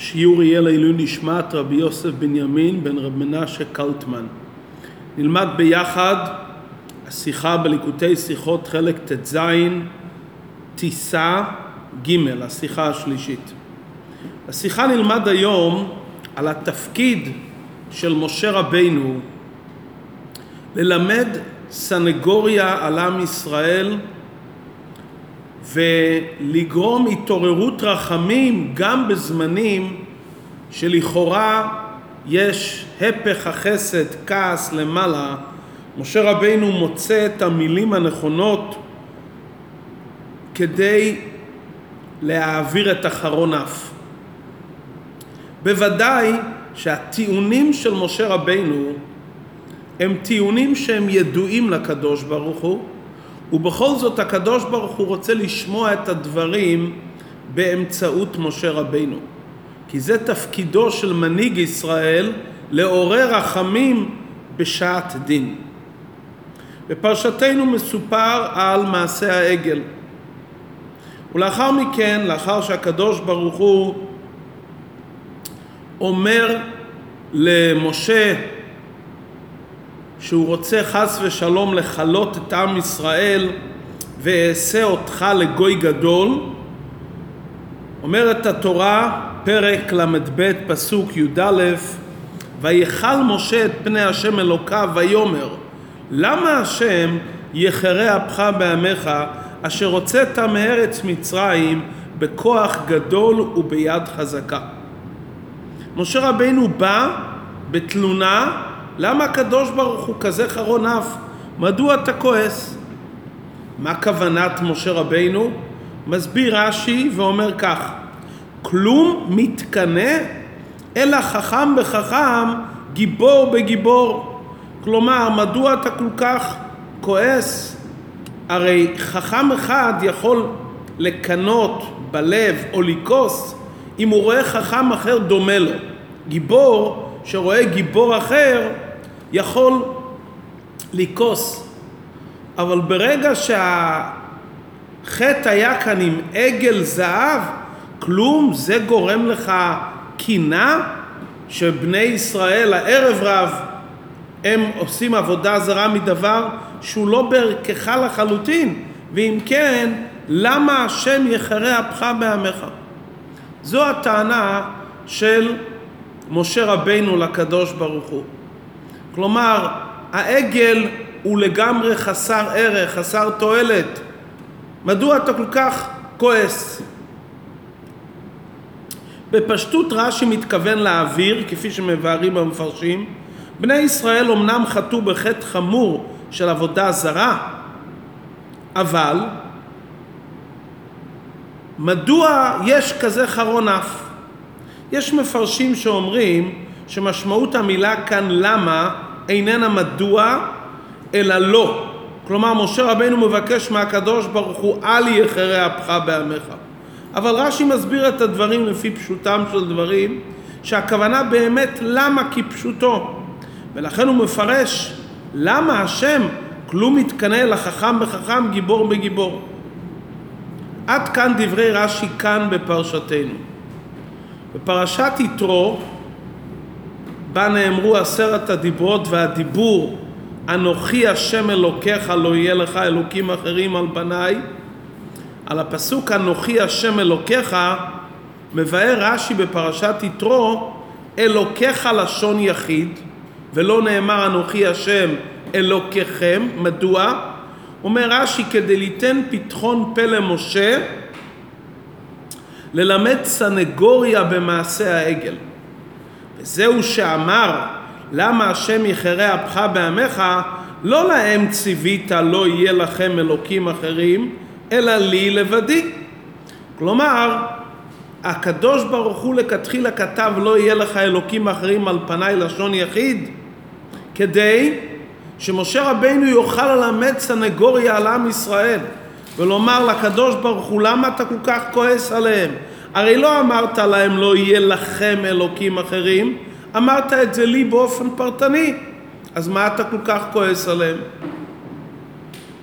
שיעור יהיה לעילוי נשמת רבי יוסף בנימין בן רב מנשה קלטמן. נלמד ביחד השיחה בליקוטי שיחות חלק ט"ז, טיסה ג', השיחה השלישית. השיחה נלמד היום על התפקיד של משה רבינו ללמד סנגוריה על עם ישראל ולגרום התעוררות רחמים גם בזמנים שלכאורה יש הפך החסד, כעס למעלה, משה רבינו מוצא את המילים הנכונות כדי להעביר את אחרון אף. בוודאי שהטיעונים של משה רבינו הם טיעונים שהם ידועים לקדוש ברוך הוא ובכל זאת הקדוש ברוך הוא רוצה לשמוע את הדברים באמצעות משה רבינו כי זה תפקידו של מנהיג ישראל לעורר רחמים בשעת דין. בפרשתנו מסופר על מעשה העגל ולאחר מכן, לאחר שהקדוש ברוך הוא אומר למשה שהוא רוצה חס ושלום לכלות את עם ישראל ואעשה אותך לגוי גדול אומרת התורה פרק ל"ב פסוק י"א ויכל משה את פני השם אלוקיו ויאמר למה השם יחרה אפך בעמך אשר הוצאת מארץ מצרים בכוח גדול וביד חזקה. משה רבינו בא בתלונה למה הקדוש ברוך הוא כזה חרון אף? מדוע אתה כועס? מה כוונת משה רבינו? מסביר רש"י ואומר כך כלום מתקנא אלא חכם בחכם גיבור בגיבור כלומר מדוע אתה כל כך כועס? הרי חכם אחד יכול לקנות בלב או לכעוס אם הוא רואה חכם אחר דומה לו גיבור שרואה גיבור אחר יכול לכעוס אבל ברגע שהחטא היה כאן עם עגל זהב כלום זה גורם לך קינה שבני ישראל הערב רב הם עושים עבודה זרה מדבר שהוא לא בערכך לחלוטין. ואם כן למה השם יחרה אפך בעמך? זו הטענה של משה רבינו לקדוש ברוך הוא כלומר העגל הוא לגמרי חסר ערך, חסר תועלת מדוע אתה כל כך כועס? בפשטות רש"י מתכוון להעביר, כפי שמבארים המפרשים, בני ישראל אמנם חטאו בחטא חמור של עבודה זרה, אבל מדוע יש כזה חרון אף? יש מפרשים שאומרים שמשמעות המילה כאן למה איננה מדוע אלא לא. כלומר משה רבנו מבקש מהקדוש ברוך הוא אל יחרה אפך בעמך. אבל רש"י מסביר את הדברים לפי פשוטם של דברים שהכוונה באמת למה כפשוטו ולכן הוא מפרש למה השם כלום מתקנא לחכם בחכם גיבור בגיבור עד כאן דברי רש"י כאן בפרשתנו בפרשת יתרו בה נאמרו עשרת הדיברות והדיבור אנוכי השם אלוקיך לא יהיה לך אלוקים אחרים על פניי על הפסוק אנוכי השם אלוקיך מבאר רש"י בפרשת יתרו אלוקיך לשון יחיד ולא נאמר אנוכי השם אלוקיכם מדוע? אומר רש"י כדי ליתן פתחון פה למשה ללמד סנגוריה במעשה העגל וזהו שאמר למה השם יחרה אפך בעמך לא להם ציווית לא יהיה לכם אלוקים אחרים אלא לי לבדי. כלומר, הקדוש ברוך הוא לכתחילה כתב לא יהיה לך אלוקים אחרים על פניי לשון יחיד כדי שמשה רבינו יוכל ללמד סנגוריה על עם ישראל ולומר לקדוש ברוך הוא למה אתה כל כך כועס עליהם הרי לא אמרת להם לא יהיה לכם אלוקים אחרים אמרת את זה לי באופן פרטני. אז מה אתה כל כך כועס עליהם?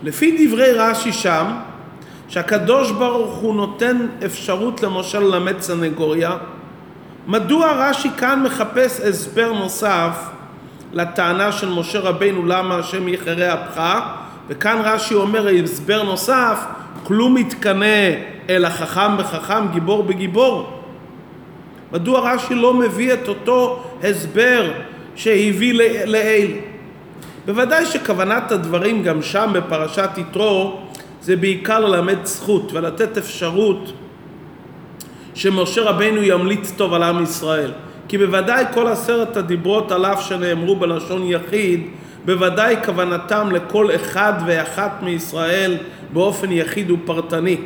לפי דברי רש"י שם שהקדוש ברוך הוא נותן אפשרות למשה ללמד סנגוריה מדוע רש"י כאן מחפש הסבר נוסף לטענה של משה רבינו למה השם יחרה אפך? וכאן רש"י אומר הסבר נוסף כלום מתקנא אלא חכם בחכם גיבור בגיבור מדוע רש"י לא מביא את אותו הסבר שהביא לעיל בוודאי שכוונת הדברים גם שם בפרשת יתרו זה בעיקר ללמד זכות ולתת אפשרות שמשה רבינו ימליץ טוב על עם ישראל. כי בוודאי כל עשרת הדיברות על אף שנאמרו בלשון יחיד, בוודאי כוונתם לכל אחד ואחת מישראל באופן יחיד ופרטני.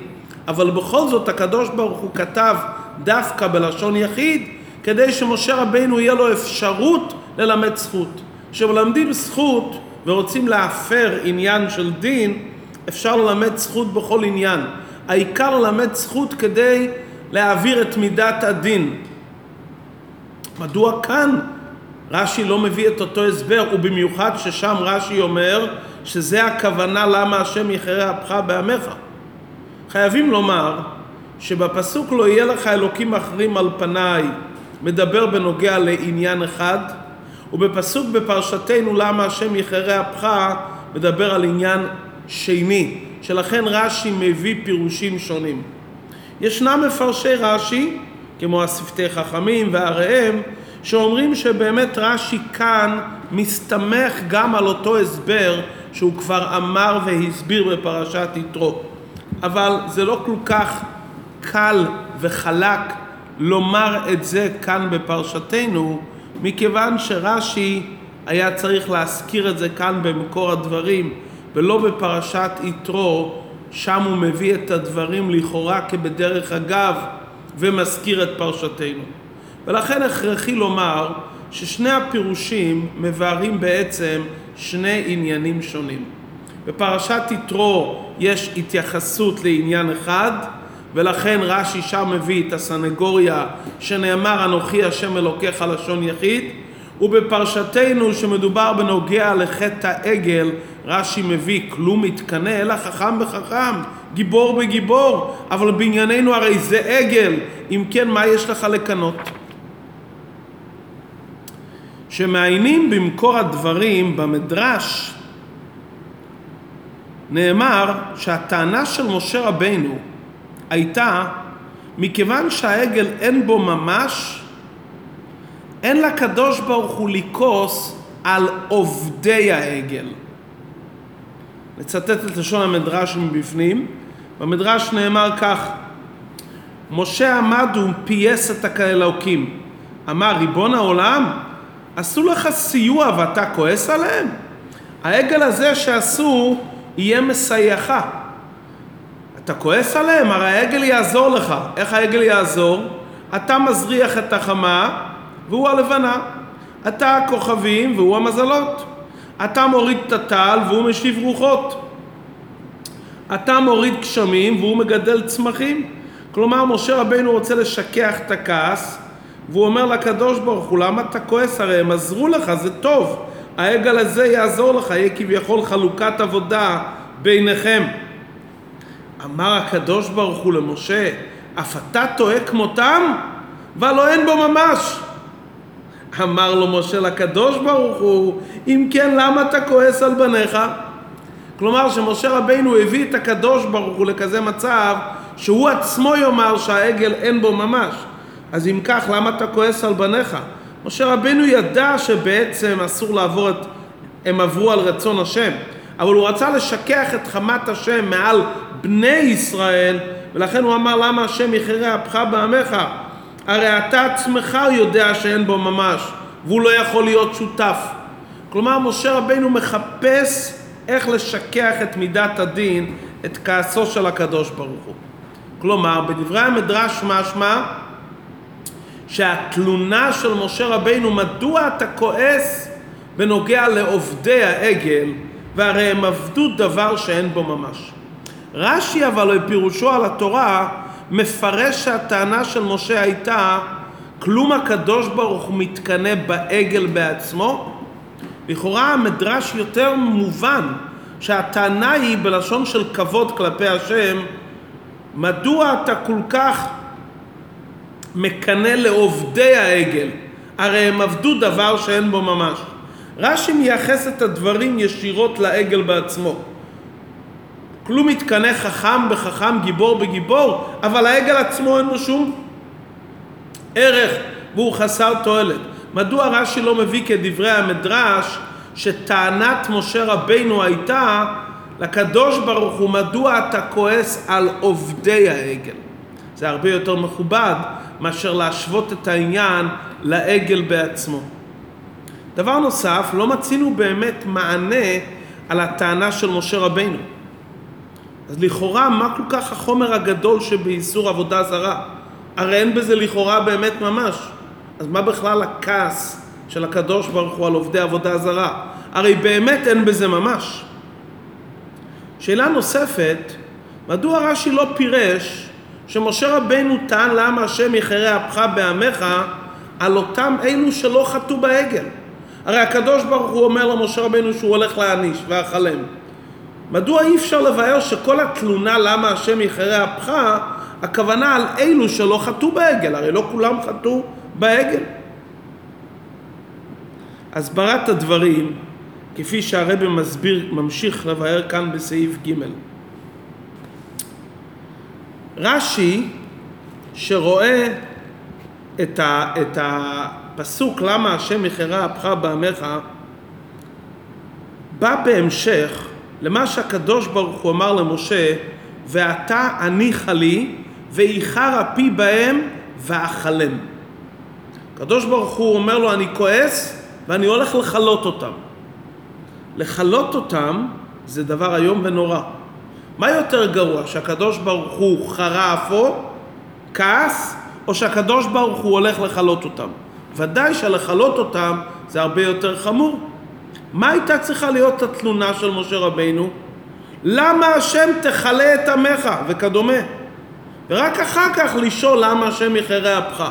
אבל בכל זאת הקדוש ברוך הוא כתב דווקא בלשון יחיד, כדי שמשה רבינו יהיה לו אפשרות ללמד זכות. כשמלמדים זכות ורוצים להפר עניין של דין, אפשר ללמד זכות בכל עניין. העיקר ללמד זכות כדי להעביר את מידת הדין. מדוע כאן רש"י לא מביא את אותו הסבר, ובמיוחד ששם רש"י אומר שזה הכוונה למה השם יחרה אפך בעמך. חייבים לומר שבפסוק לא יהיה לך אלוקים אחרים על פניי מדבר בנוגע לעניין אחד, ובפסוק בפרשתנו למה השם יחרה אפך מדבר על עניין שני, שלכן רש"י מביא פירושים שונים. ישנם מפרשי רש"י, כמו השפתי חכמים והראם, שאומרים שבאמת רש"י כאן מסתמך גם על אותו הסבר שהוא כבר אמר והסביר בפרשת יתרו. אבל זה לא כל כך קל וחלק לומר את זה כאן בפרשתנו, מכיוון שרש"י היה צריך להזכיר את זה כאן במקור הדברים ולא בפרשת יתרו שם הוא מביא את הדברים לכאורה כבדרך אגב ומזכיר את פרשתנו. ולכן הכרחי לומר ששני הפירושים מבארים בעצם שני עניינים שונים. בפרשת יתרו יש התייחסות לעניין אחד ולכן רש"י שם מביא את הסנגוריה שנאמר אנוכי השם אלוקיך לשון יחיד ובפרשתנו שמדובר בנוגע לחטא העגל רש"י מביא כלום מתקנא אלא חכם בחכם גיבור בגיבור אבל בענייננו הרי זה עגל אם כן מה יש לך לקנות? שמעיינים במקור הדברים במדרש נאמר שהטענה של משה רבינו הייתה מכיוון שהעגל אין בו ממש אין לקדוש ברוך הוא לכעוס על עובדי העגל. נצטט את לשון המדרש מבפנים. במדרש נאמר כך: משה עמד ופייס את האלוקים. אמר ריבון העולם, עשו לך סיוע ואתה כועס עליהם? העגל הזה שעשו יהיה מסייעך. אתה כועס עליהם? הרי העגל יעזור לך. איך העגל יעזור? אתה מזריח את החמה והוא הלבנה. אתה הכוכבים והוא המזלות. אתה מוריד את הטל והוא משיב רוחות. אתה מוריד גשמים והוא מגדל צמחים. כלומר, משה רבינו רוצה לשכח את הכעס, והוא אומר לקדוש ברוך הוא, למה אתה כועס? הרי הם עזרו לך, זה טוב. העגל הזה יעזור לך, יהיה כביכול חלוקת עבודה ביניכם. אמר הקדוש ברוך הוא למשה, אף אתה טועה כמותם? והלא אין בו ממש. אמר לו משה לקדוש ברוך הוא, אם כן למה אתה כועס על בניך? כלומר שמשה רבינו הביא את הקדוש ברוך הוא לכזה מצב שהוא עצמו יאמר שהעגל אין בו ממש. אז אם כך למה אתה כועס על בניך? משה רבינו ידע שבעצם אסור לעבור את... הם עברו על רצון השם, אבל הוא רצה לשכח את חמת השם מעל בני ישראל ולכן הוא אמר למה השם יחרה אפך בעמך הרי אתה עצמך יודע שאין בו ממש, והוא לא יכול להיות שותף. כלומר, משה רבינו מחפש איך לשכח את מידת הדין, את כעסו של הקדוש ברוך הוא. כלומר, בדברי המדרש משמע שהתלונה של משה רבינו, מדוע אתה כועס בנוגע לעובדי העגל, והרי הם עבדו דבר שאין בו ממש. רש"י אבל בפירושו על התורה מפרש שהטענה של משה הייתה כלום הקדוש ברוך הוא מתקנא בעגל בעצמו? לכאורה המדרש יותר מובן שהטענה היא בלשון של כבוד כלפי השם מדוע אתה כל כך מקנא לעובדי העגל, הרי הם עבדו דבר שאין בו ממש. רש"י מייחס את הדברים ישירות לעגל בעצמו. כלום מתקנא חכם בחכם, גיבור בגיבור, אבל העגל עצמו אין לו שום ערך והוא חסר תועלת. מדוע רש"י לא מביא כדברי המדרש שטענת משה רבינו הייתה לקדוש ברוך הוא מדוע אתה כועס על עובדי העגל? זה הרבה יותר מכובד מאשר להשוות את העניין לעגל בעצמו. דבר נוסף, לא מצינו באמת מענה על הטענה של משה רבינו. אז לכאורה, מה כל כך החומר הגדול שבאיסור עבודה זרה? הרי אין בזה לכאורה באמת ממש. אז מה בכלל הכעס של הקדוש ברוך הוא על עובדי עבודה זרה? הרי באמת אין בזה ממש. שאלה נוספת, מדוע רש"י לא פירש שמשה רבנו טען למה השם יחרה אפך בעמך על אותם אלו שלא חטאו בעגל? הרי הקדוש ברוך הוא אומר למשה רבנו שהוא הולך להעניש ואכלם. מדוע אי אפשר לבאר שכל התלונה למה השם יחרה אפך, הכוונה על אלו שלא חטאו בעגל, הרי לא כולם חטאו בעגל. הסברת הדברים, כפי שהרבא מסביר, ממשיך לבאר כאן בסעיף ג' רש"י, שרואה את, ה, את הפסוק למה השם יחרה אפך בעמך, בא בהמשך למה שהקדוש ברוך הוא אמר למשה, ואתה הניחה לי, ואיחר אפי בהם ואכלם. הקדוש ברוך הוא אומר לו, אני כועס ואני הולך לכלות אותם. לכלות אותם זה דבר איום ונורא. מה יותר גרוע, שהקדוש ברוך הוא חרה אפו, כעס, או שהקדוש ברוך הוא הולך לכלות אותם? ודאי שלכלות אותם זה הרבה יותר חמור. מה הייתה צריכה להיות התלונה של משה רבינו? למה השם תכלה את עמך וכדומה. ורק אחר כך לשאול למה השם יחרה אפך.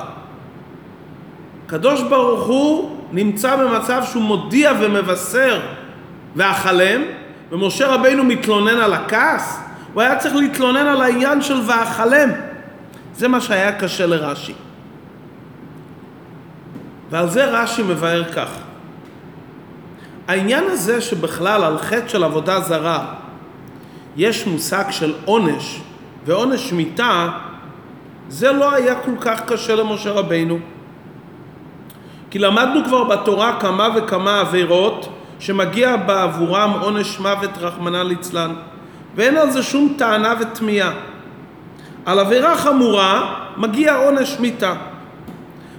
הקדוש ברוך הוא נמצא במצב שהוא מודיע ומבשר ואכלם, ומשה רבינו מתלונן על הכעס, הוא היה צריך להתלונן על העניין של ואכלם. זה מה שהיה קשה לרש"י. ועל זה רש"י מבאר כך: העניין הזה שבכלל על חטא של עבודה זרה יש מושג של עונש ועונש מיתה, זה לא היה כל כך קשה למשה רבינו. כי למדנו כבר בתורה כמה וכמה עבירות שמגיע בעבורם עונש מוות רחמנא ליצלן, ואין על זה שום טענה ותמיהה. על עבירה חמורה מגיע עונש מיתה.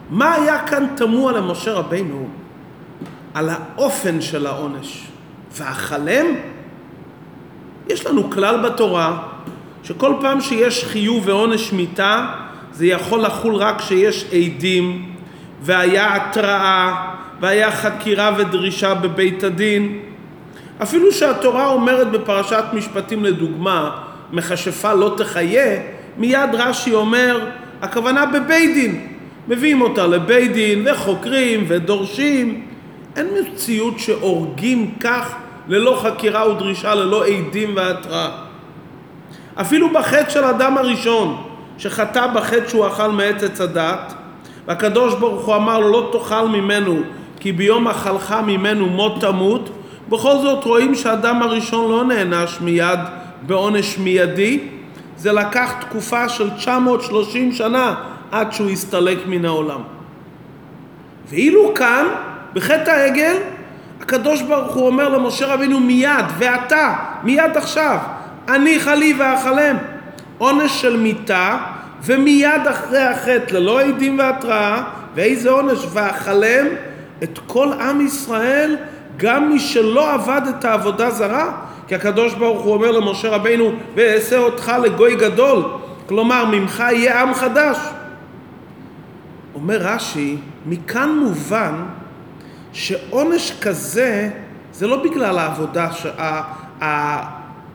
מה היה כאן תמוה למשה רבינו? על האופן של העונש. ואכלם? יש לנו כלל בתורה שכל פעם שיש חיוב ועונש מיתה זה יכול לחול רק כשיש עדים והיה התראה והיה חקירה ודרישה בבית הדין. אפילו שהתורה אומרת בפרשת משפטים לדוגמה, מכשפה לא תחיה, מיד רש"י אומר, הכוונה בבית דין. מביאים אותה לבית דין וחוקרים ודורשים. אין מציאות שהורגים כך ללא חקירה ודרישה, ללא עדים והתראה. אפילו בחטא של אדם הראשון, שחטא בחטא שהוא אכל מעץ עץ הדת, והקדוש ברוך הוא אמר לו לא תאכל ממנו כי ביום אכלך ממנו מות תמות, בכל זאת רואים שהאדם הראשון לא נענש מיד בעונש מיידי, זה לקח תקופה של 930 שנה עד שהוא הסתלק מן העולם. ואילו כאן, בחטא העגל, הקדוש ברוך הוא אומר למשה רבינו מיד, ואתה, מיד עכשיו, אני חלי ואכלם. עונש של מיתה, ומיד אחרי החטא, ללא עדים והתראה, ואיזה עונש, ואכלם את כל עם ישראל, גם מי שלא עבד את העבודה זרה, כי הקדוש ברוך הוא אומר למשה רבינו, ואעשה אותך לגוי גדול, כלומר ממך יהיה עם חדש. אומר רש"י, מכאן מובן שעונש כזה זה לא בגלל העבודה,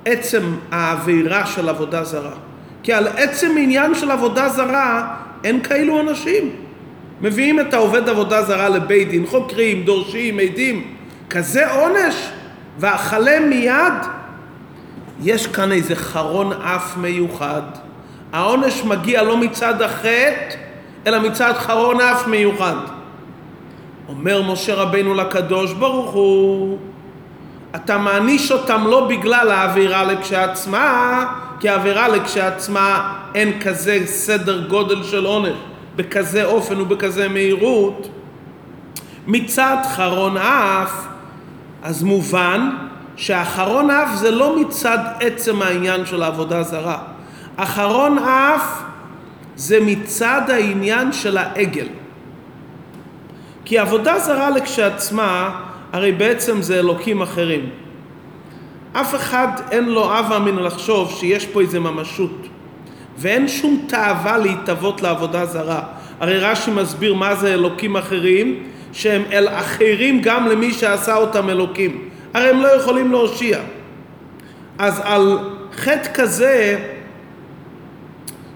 עצם העבירה של עבודה זרה. כי על עצם עניין של עבודה זרה אין כאלו אנשים. מביאים את העובד עבודה זרה לבית דין, חוקרים, דורשים, עדים. כזה עונש? ואכלם מיד? יש כאן איזה חרון אף מיוחד. העונש מגיע לא מצד החטא, אלא מצד חרון אף מיוחד. אומר משה רבינו לקדוש ברוך הוא, אתה מעניש אותם לא בגלל העבירה לכשעצמה, כי העבירה לכשעצמה אין כזה סדר גודל של עונש, בכזה אופן ובכזה מהירות. מצד חרון אף, אז מובן שאחרון אף זה לא מצד עצם העניין של העבודה זרה. אחרון אף זה מצד העניין של העגל. כי עבודה זרה לכשעצמה, הרי בעצם זה אלוקים אחרים. אף אחד אין לו אב אמין לחשוב שיש פה איזה ממשות. ואין שום תאווה להתאבות לעבודה זרה. הרי רש"י מסביר מה זה אלוקים אחרים, שהם אל אחרים גם למי שעשה אותם אלוקים. הרי הם לא יכולים להושיע. אז על חטא כזה,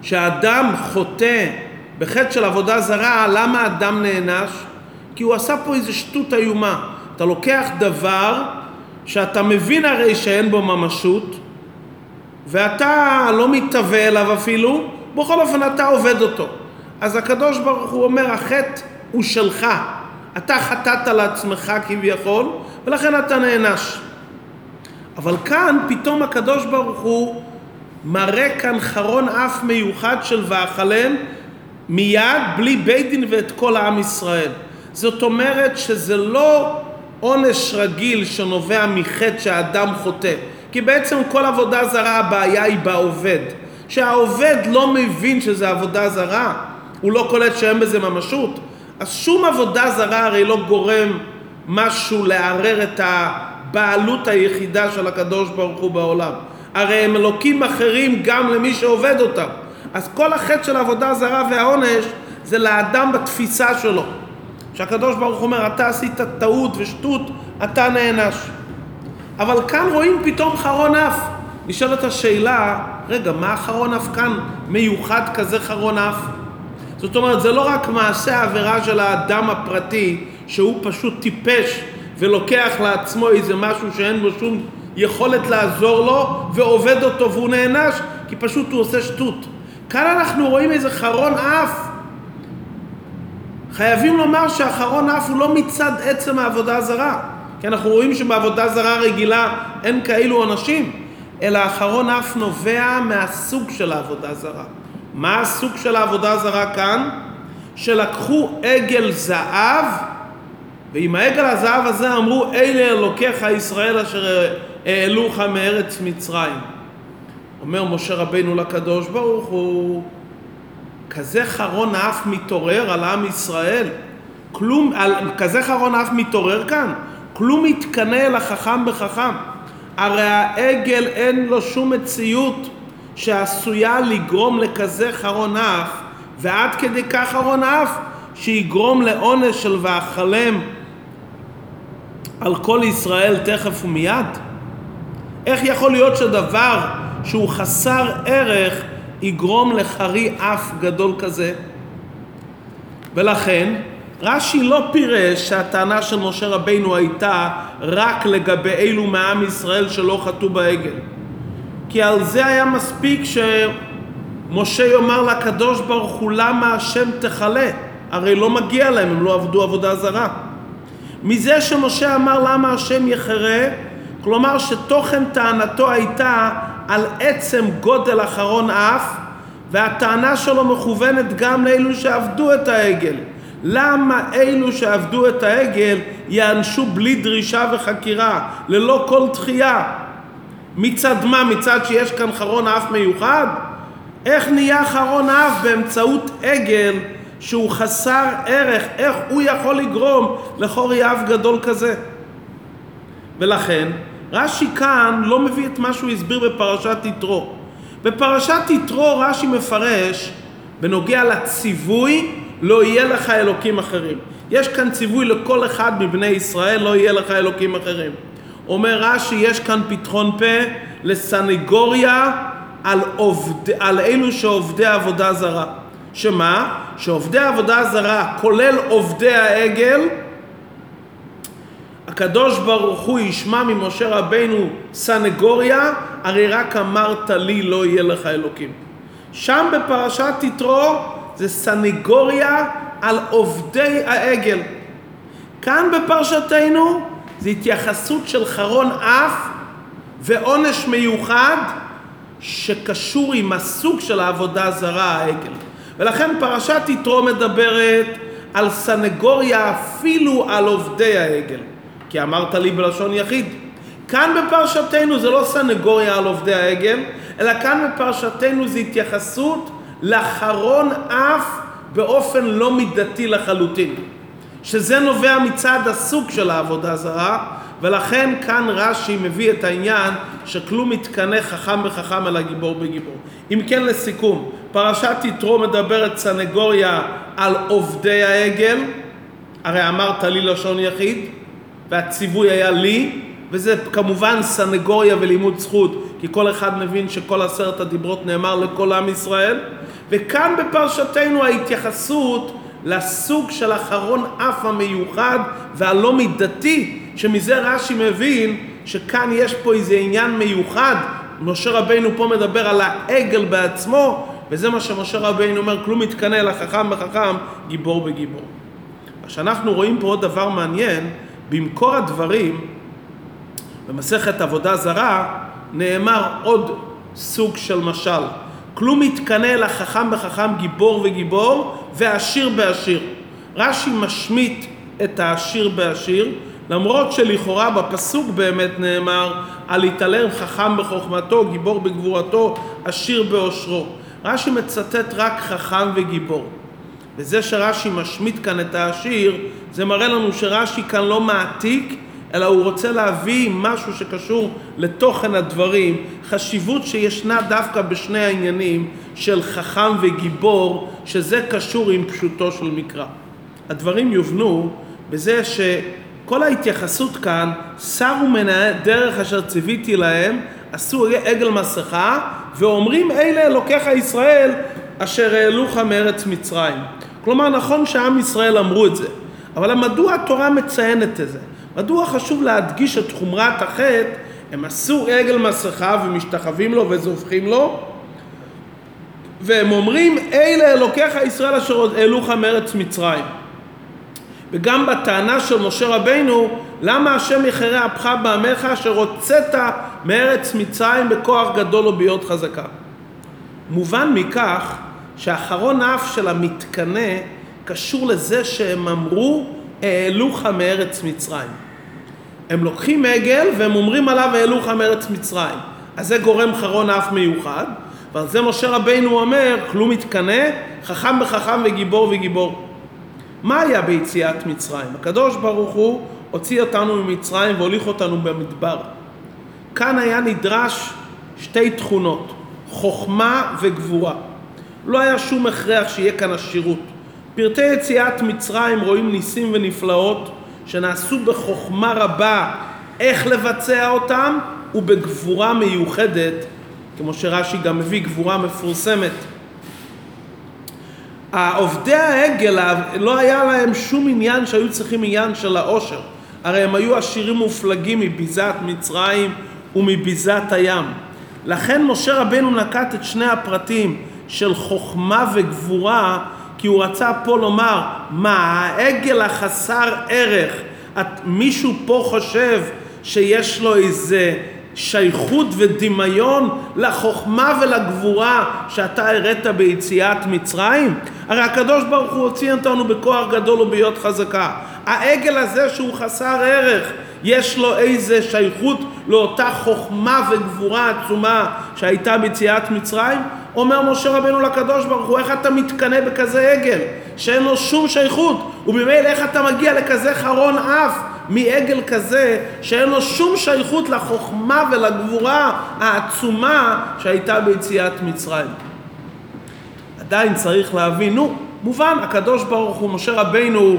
שהאדם חוטא בחטא של עבודה זרה, למה האדם נענש? כי הוא עשה פה איזו שטות איומה. אתה לוקח דבר שאתה מבין הרי שאין בו ממשות, ואתה לא מתהווה אליו אפילו, בכל אופן אתה עובד אותו. אז הקדוש ברוך הוא אומר, החטא הוא שלך. אתה חטאת לעצמך כביכול, ולכן אתה נענש. אבל כאן פתאום הקדוש ברוך הוא מראה כאן חרון אף מיוחד של ואכלם מיד בלי בית דין ואת כל העם ישראל. זאת אומרת שזה לא עונש רגיל שנובע מחטא שהאדם חוטא. כי בעצם כל עבודה זרה הבעיה היא בעובד. שהעובד לא מבין שזה עבודה זרה, הוא לא קולט שאין בזה ממשות, אז שום עבודה זרה הרי לא גורם משהו לערער את הבעלות היחידה של הקדוש ברוך הוא בעולם. הרי הם אלוקים אחרים גם למי שעובד אותם. אז כל החטא של העבודה זרה והעונש זה לאדם בתפיסה שלו. שהקדוש ברוך הוא אומר, אתה עשית טעות ושטות, אתה נענש. אבל כאן רואים פתאום חרון אף. נשאלת השאלה, רגע, מה החרון אף כאן מיוחד כזה חרון אף? זאת אומרת, זה לא רק מעשה העבירה של האדם הפרטי, שהוא פשוט טיפש ולוקח לעצמו איזה משהו שאין בו שום יכולת לעזור לו ועובד אותו והוא נענש כי פשוט הוא עושה שטות. כאן אנחנו רואים איזה חרון אף. חייבים לומר שהחרון אף הוא לא מצד עצם העבודה הזרה. כי אנחנו רואים שבעבודה זרה רגילה אין כאלו אנשים, אלא החרון אף נובע מהסוג של העבודה זרה. מה הסוג של העבודה הזרה כאן? שלקחו עגל זהב, ועם העגל הזהב הזה אמרו, אלה אלוקיך ישראל אשר העלוך מארץ מצרים. אומר משה רבינו לקדוש ברוך הוא, כזה חרון אף מתעורר על עם ישראל? כלום, על, כזה חרון אף מתעורר כאן? כלום מתקנא אל החכם בחכם. הרי העגל אין לו שום מציאות שעשויה לגרום לכזה חרון אף, ועד כדי כך חרון אף, שיגרום לעונש של ואכלם על כל ישראל תכף ומיד? איך יכול להיות שדבר שהוא חסר ערך יגרום לחרי אף גדול כזה? ולכן רש"י לא פירש שהטענה של משה רבינו הייתה רק לגבי אלו מעם ישראל שלא חטאו בעגל. כי על זה היה מספיק שמשה יאמר לקדוש ברוך הוא למה השם תכלה? הרי לא מגיע להם, הם לא עבדו עבודה זרה. מזה שמשה אמר למה השם יחרה, כלומר שתוכן טענתו הייתה על עצם גודל אחרון אף, והטענה שלו מכוונת גם לאלו שעבדו את העגל. למה אלו שעבדו את העגל יענשו בלי דרישה וחקירה, ללא כל דחייה? מצד מה? מצד שיש כאן חרון אף מיוחד? איך נהיה חרון אף באמצעות עגל שהוא חסר ערך? איך הוא יכול לגרום לחורי אף גדול כזה? ולכן רש"י כאן לא מביא את מה שהוא הסביר בפרשת יתרו. בפרשת יתרו רש"י מפרש בנוגע לציווי לא יהיה לך אלוקים אחרים. יש כאן ציווי לכל אחד מבני ישראל, לא יהיה לך אלוקים אחרים. אומר רש"י, יש כאן פתחון פה לסנגוריה על, עובד, על אלו שעובדי עבודה זרה. שמה? שעובדי עבודה זרה, כולל עובדי העגל, הקדוש ברוך הוא ישמע ממשה רבינו סנגוריה, הרי רק אמרת לי לא יהיה לך אלוקים. שם בפרשת יתרו זה סנגוריה על עובדי העגל. כאן בפרשתנו זה התייחסות של חרון אף ועונש מיוחד שקשור עם הסוג של העבודה הזרה, העגל. ולכן פרשת יתרו מדברת על סנגוריה אפילו על עובדי העגל. כי אמרת לי בלשון יחיד. כאן בפרשתנו זה לא סנגוריה על עובדי העגל, אלא כאן בפרשתנו זה התייחסות לחרון אף באופן לא מידתי לחלוטין. שזה נובע מצד הסוג של העבודה זרה, ולכן כאן רש"י מביא את העניין שכלום מתקנא חכם בחכם אלא גיבור בגיבור. אם כן לסיכום, פרשת יתרו מדברת סנגוריה על עובדי העגל, הרי אמרת לי לשון יחיד, והציווי היה לי, וזה כמובן סנגוריה ולימוד זכות, כי כל אחד מבין שכל עשרת הדיברות נאמר לכל עם ישראל, וכאן בפרשתנו ההתייחסות לסוג של אחרון אף המיוחד והלא מידתי, שמזה רש"י מבין שכאן יש פה איזה עניין מיוחד. משה רבינו פה מדבר על העגל בעצמו, וזה מה שמשה רבינו אומר, כלום מתקנא אלא חכם בחכם, גיבור בגיבור. עכשיו אנחנו רואים פה עוד דבר מעניין, במקור הדברים, במסכת עבודה זרה, נאמר עוד סוג של משל. כלום מתקנא אלא חכם בחכם, גיבור וגיבור, ועשיר בעשיר. רש"י משמיט את העשיר בעשיר, למרות שלכאורה בפסוק באמת נאמר על יתעלם חכם בחוכמתו, גיבור בגבורתו, עשיר בעושרו. רש"י מצטט רק חכם וגיבור. וזה שרש"י משמיט כאן את העשיר, זה מראה לנו שרש"י כאן לא מעתיק, אלא הוא רוצה להביא משהו שקשור לתוכן הדברים, חשיבות שישנה דווקא בשני העניינים של חכם וגיבור, שזה קשור עם פשוטו של מקרא. הדברים יובנו בזה שכל ההתייחסות כאן, שרו מן הדרך אשר ציוויתי להם, עשו עגל מסכה, ואומרים אלה אלוקיך ישראל אשר העלוך מארץ מצרים. כלומר, נכון שעם ישראל אמרו את זה, אבל מדוע התורה מציינת את זה? מדוע חשוב להדגיש את חומרת החטא? הם עשו עגל מסכה ומשתחווים לו וזובחים לו, והם אומרים, אלה אלוקיך ישראל אשר העלוך מארץ מצרים. וגם בטענה של משה רבינו, למה השם יחרה אפך בעמך אשר הוצאת מארץ מצרים בכוח גדול ובהיות חזקה. מובן מכך שאחרון אף של המתקנא קשור לזה שהם אמרו העלוך מארץ מצרים. הם לוקחים עגל והם אומרים עליו העלוך מארץ מצרים. אז זה גורם חרון אף מיוחד, ועל זה משה רבינו אומר, כלום מתקנא, חכם בחכם וגיבור וגיבור. מה היה ביציאת מצרים? הקדוש ברוך הוא הוציא אותנו ממצרים והוליך אותנו במדבר. כאן היה נדרש שתי תכונות, חוכמה וגבורה. לא היה שום הכרח שיהיה כאן עשירות. פרטי יציאת מצרים רואים ניסים ונפלאות שנעשו בחוכמה רבה איך לבצע אותם ובגבורה מיוחדת, כמו שרש"י גם מביא גבורה מפורסמת. עובדי העגל לא היה להם שום עניין שהיו צריכים עניין של העושר. הרי הם היו עשירים מופלגים מביזת מצרים ומביזת הים. לכן משה רבנו נקט את שני הפרטים של חוכמה וגבורה כי הוא רצה פה לומר, מה, העגל החסר ערך, את, מישהו פה חושב שיש לו איזה שייכות ודמיון לחוכמה ולגבורה שאתה הראת ביציאת מצרים? הרי הקדוש ברוך הוא הוציא אותנו בכוח גדול ובהיות חזקה. העגל הזה שהוא חסר ערך, יש לו איזה שייכות לאותה חוכמה וגבורה עצומה שהייתה ביציאת מצרים? אומר משה רבנו לקדוש ברוך הוא, איך אתה מתקנא בכזה עגל, שאין לו שום שייכות, ובמילא איך אתה מגיע לכזה חרון אף מעגל כזה, שאין לו שום שייכות לחוכמה ולגבורה העצומה שהייתה ביציאת מצרים. עדיין צריך להבין, נו, מובן, הקדוש ברוך הוא, משה רבנו,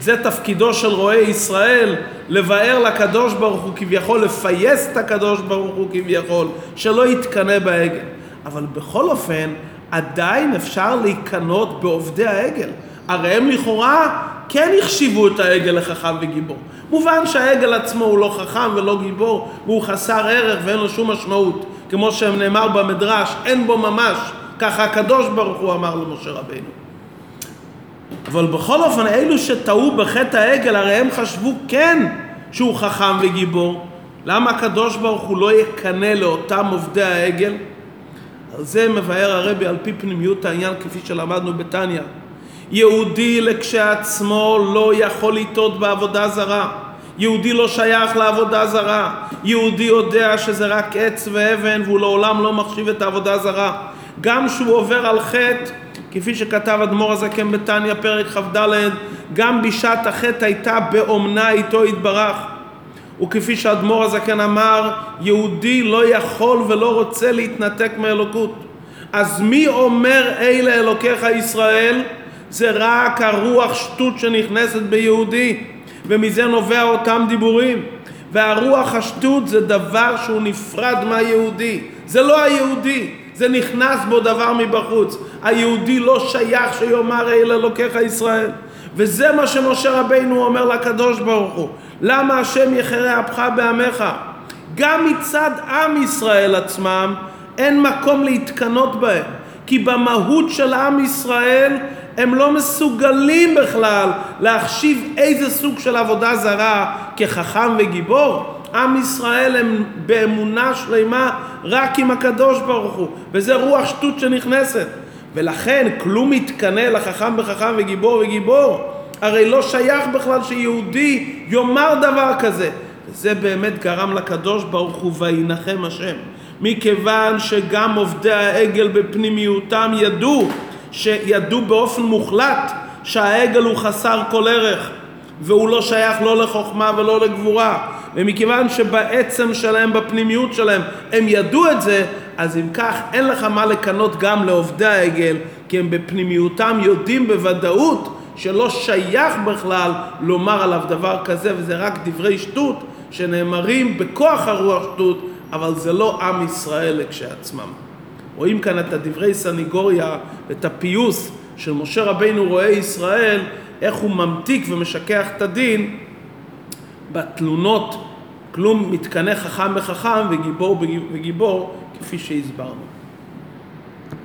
זה תפקידו של רועה ישראל, לבאר לקדוש ברוך הוא כביכול, לפייס את הקדוש ברוך הוא כביכול, שלא יתקנא בעגל. אבל בכל אופן, עדיין אפשר להיקנות בעובדי העגל. הרי הם לכאורה כן החשיבו את העגל לחכם וגיבור. מובן שהעגל עצמו הוא לא חכם ולא גיבור, והוא חסר ערך ואין לו שום משמעות. כמו שנאמר במדרש, אין בו ממש, ככה הקדוש ברוך הוא אמר למשה רבינו. אבל בכל אופן, אלו שטעו בחטא העגל, הרי הם חשבו כן שהוא חכם וגיבור. למה הקדוש ברוך הוא לא יקנא לאותם עובדי העגל? על זה מבאר הרבי על פי פנימיות העניין כפי שלמדנו בתניא. יהודי לכשעצמו לא יכול לטעות בעבודה זרה. יהודי לא שייך לעבודה זרה. יהודי יודע שזה רק עץ ואבן והוא לעולם לא מחשיב את העבודה זרה. גם כשהוא עובר על חטא, כפי שכתב אדמו"ר הזקן בתניא פרק כ"ד, גם בשעת החטא הייתה באומנה איתו יתברך. וכפי שאדמו"ר הזקן אמר, יהודי לא יכול ולא רוצה להתנתק מאלוקות. אז מי אומר אלה אלוקיך ישראל? זה רק הרוח שטות שנכנסת ביהודי, ומזה נובע אותם דיבורים. והרוח השטות זה דבר שהוא נפרד מהיהודי, זה לא היהודי, זה נכנס בו דבר מבחוץ. היהודי לא שייך שיאמר אלה אלוקיך ישראל. וזה מה שמשה רבינו אומר לקדוש ברוך הוא. למה השם יחרה אפך בעמך? גם מצד עם ישראל עצמם אין מקום להתקנות בהם. כי במהות של עם ישראל הם לא מסוגלים בכלל להחשיב איזה סוג של עבודה זרה כחכם וגיבור. עם ישראל הם באמונה שלמה רק עם הקדוש ברוך הוא, וזה רוח שטות שנכנסת. ולכן כלום מתקנא לחכם בחכם וגיבור וגיבור. הרי לא שייך בכלל שיהודי יאמר דבר כזה. וזה באמת גרם לקדוש ברוך הוא וינחם השם. מכיוון שגם עובדי העגל בפנימיותם ידעו, שידעו באופן מוחלט שהעגל הוא חסר כל ערך והוא לא שייך לא לחוכמה ולא לגבורה ומכיוון שבעצם שלהם, בפנימיות שלהם, הם ידעו את זה אז אם כך אין לך מה לקנות גם לעובדי העגל כי הם בפנימיותם יודעים בוודאות שלא שייך בכלל לומר עליו דבר כזה וזה רק דברי שטות שנאמרים בכוח הרוח שטות אבל זה לא עם ישראל כשעצמם. רואים כאן את הדברי סניגוריה ואת הפיוס של משה רבינו רואה ישראל איך הוא ממתיק ומשכח את הדין בתלונות כלום מתקנא חכם בחכם וגיבור וגיבור כפי שהסברנו.